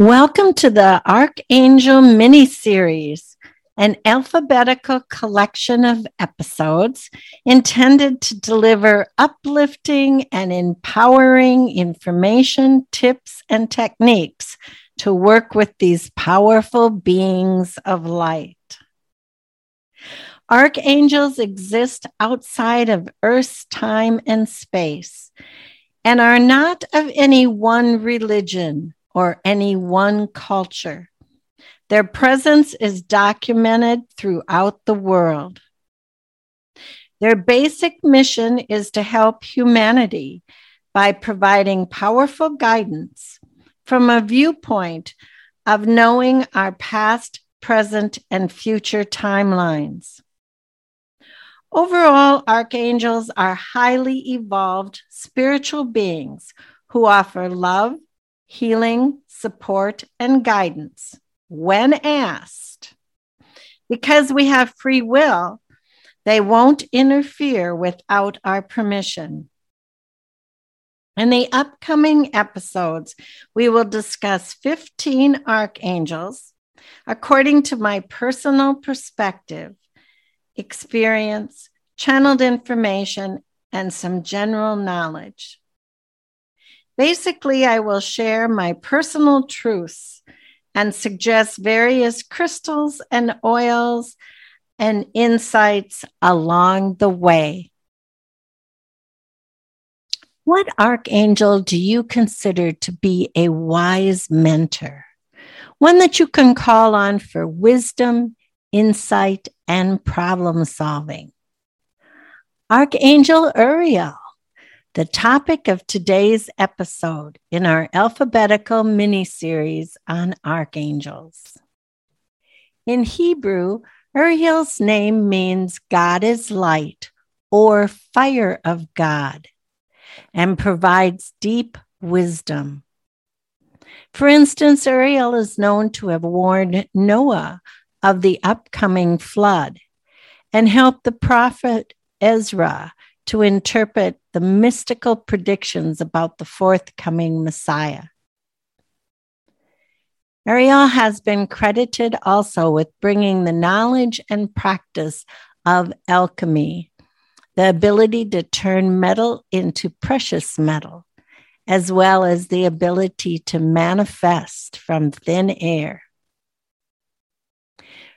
Welcome to the Archangel mini series, an alphabetical collection of episodes intended to deliver uplifting and empowering information, tips, and techniques to work with these powerful beings of light. Archangels exist outside of Earth's time and space and are not of any one religion or any one culture. Their presence is documented throughout the world. Their basic mission is to help humanity by providing powerful guidance from a viewpoint of knowing our past, present, and future timelines. Overall, archangels are highly evolved spiritual beings who offer love, healing, support, and guidance when asked. Because we have free will, they won't interfere without our permission. In the upcoming episodes, we will discuss 15 archangels according to my personal perspective, experience, channeled information, and some general knowledge. Basically, I will share my personal truths and suggest various crystals and oils and insights along the way. What archangel do you consider to be a wise mentor? One that you can call on for wisdom, insight, and problem solving. Archangel Uriel the topic of today's episode in our alphabetical mini series on archangels. In Hebrew, Uriel's name means God is light or fire of God and provides deep wisdom. For instance, Uriel is known to have warned Noah of the upcoming flood and helped the prophet Ezra to interpret the mystical predictions about the forthcoming Messiah. Uriel has been credited also with bringing the knowledge and practice of alchemy, the ability to turn metal into precious metal, as well as the ability to manifest from thin air.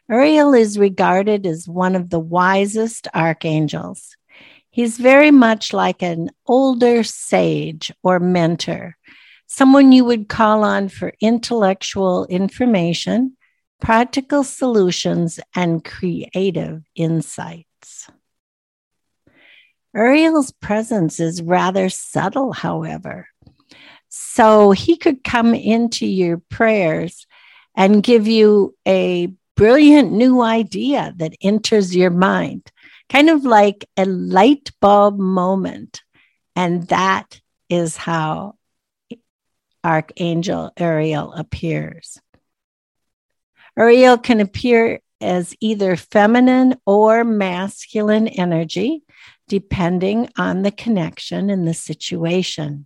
Uriel is regarded as one of the wisest archangels. He's very much like an older sage or mentor, someone you would call on for intellectual information, practical solutions, and creative insights. Uriel's presence is rather subtle, however. So he could come into your prayers and give you a brilliant new idea that enters your mind kind of like a light bulb moment. And that is how Archangel Uriel appears. Uriel can appear as either feminine or masculine energy, depending on the connection and the situation.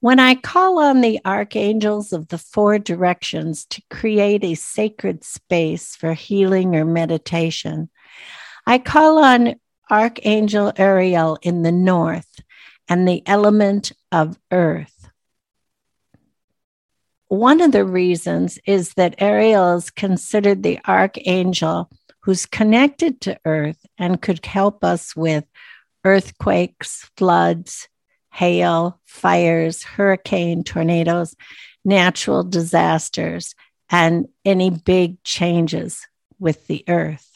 When I call on the archangels of the four directions to create a sacred space for healing or meditation, I call on Archangel Uriel in the north and the element of earth. One of the reasons is that Uriel is considered the archangel who's connected to earth and could help us with earthquakes, floods, hail, fires, hurricane, tornadoes, natural disasters, and any big changes with the earth.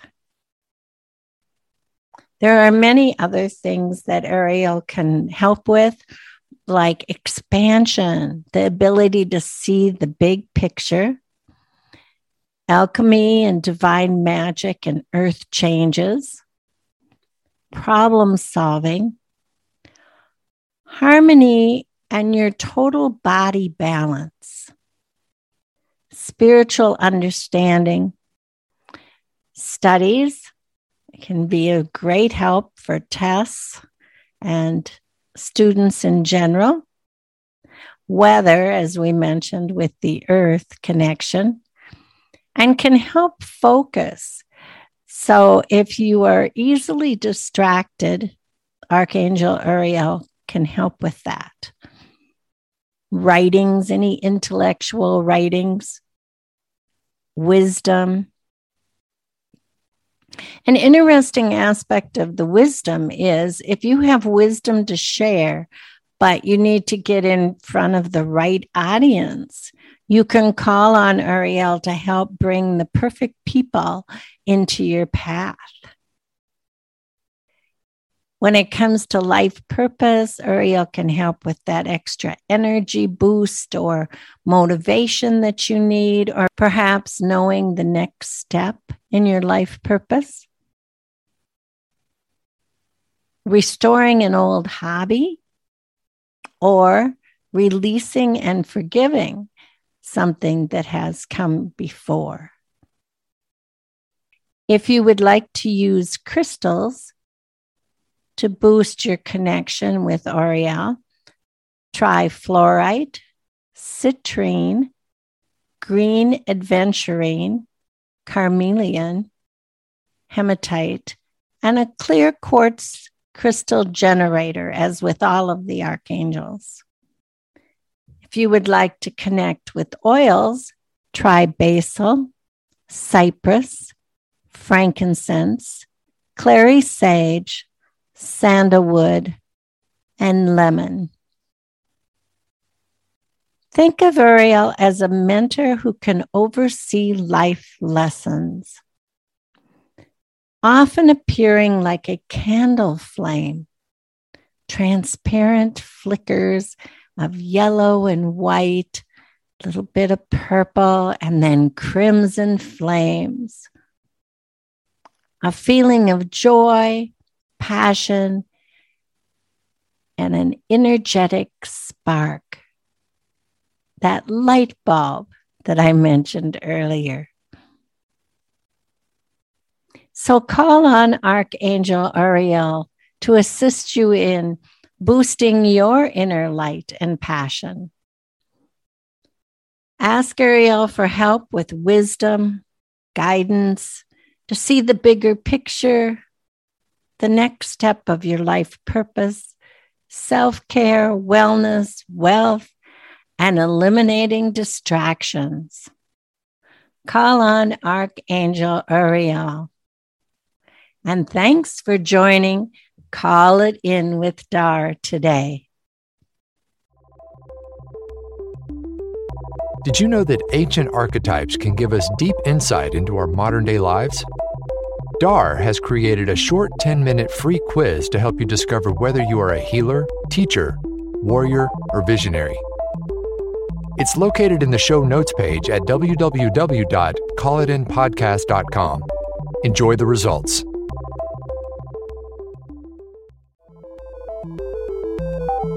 There are many other things that Uriel can help with. like expansion, the ability to see the big picture, alchemy and divine magic and earth changes, problem solving, harmony and your total body balance, spiritual understanding, studies can be a great help for tests and students in general. Weather, as we mentioned with the earth connection, and can help focus. So if you are easily distracted, Archangel Uriel can help with that. Writings, any intellectual writings, wisdom. An interesting aspect of the wisdom is if you have wisdom to share, but you need to get in front of the right audience, you can call on Uriel to help bring the perfect people into your path. When it comes to life purpose, Uriel can help with that extra energy boost or motivation that you need, or perhaps knowing the next step in your life purpose. Restoring an old hobby or releasing and forgiving something that has come before. If you would like to use crystals to boost your connection with Uriel, try fluorite, citrine, green aventurine, carnelian, hematite, and a clear quartz crystal generator, as with all of the archangels. If you would like to connect with oils, try basil, cypress, frankincense, clary sage, sandalwood, and lemon. Think of Uriel as a mentor who can oversee life lessons, often appearing like a candle flame, transparent flickers of yellow and white, a little bit of purple, and then crimson flames. A feeling of joy, passion, and an energetic spark. That light bulb that I mentioned earlier. So call on Archangel Uriel to assist you in boosting your inner light and passion. Ask Uriel for help with wisdom, guidance, to see the bigger picture, the next step of your life purpose, self care, wellness, wealth, and eliminating distractions. Call on Archangel Uriel. And thanks for joining Call It In with Dar today. Did you know that ancient archetypes can give us deep insight into our modern day lives? DAR has created a short 10 minute free quiz to help you discover whether you are a healer, teacher, warrior, or visionary. It's located in the show notes page at www.callitinpodcast.com. Enjoy the results.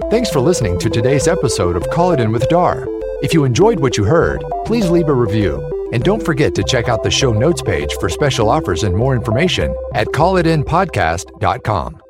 Thanks for listening to today's episode of Call It In with Dar. If you enjoyed what you heard, please leave a review. And don't forget to check out the show notes page for special offers and more information at callitinpodcast.com.